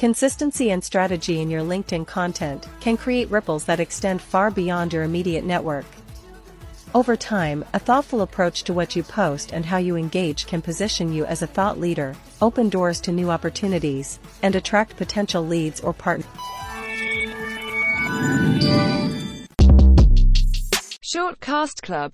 Consistency and strategy in your LinkedIn content can create ripples that extend far beyond your immediate network. Over time, a thoughtful approach to what you post and how you engage can position you as a thought leader, open doors to new opportunities, and attract potential leads or partners. Shortcast Club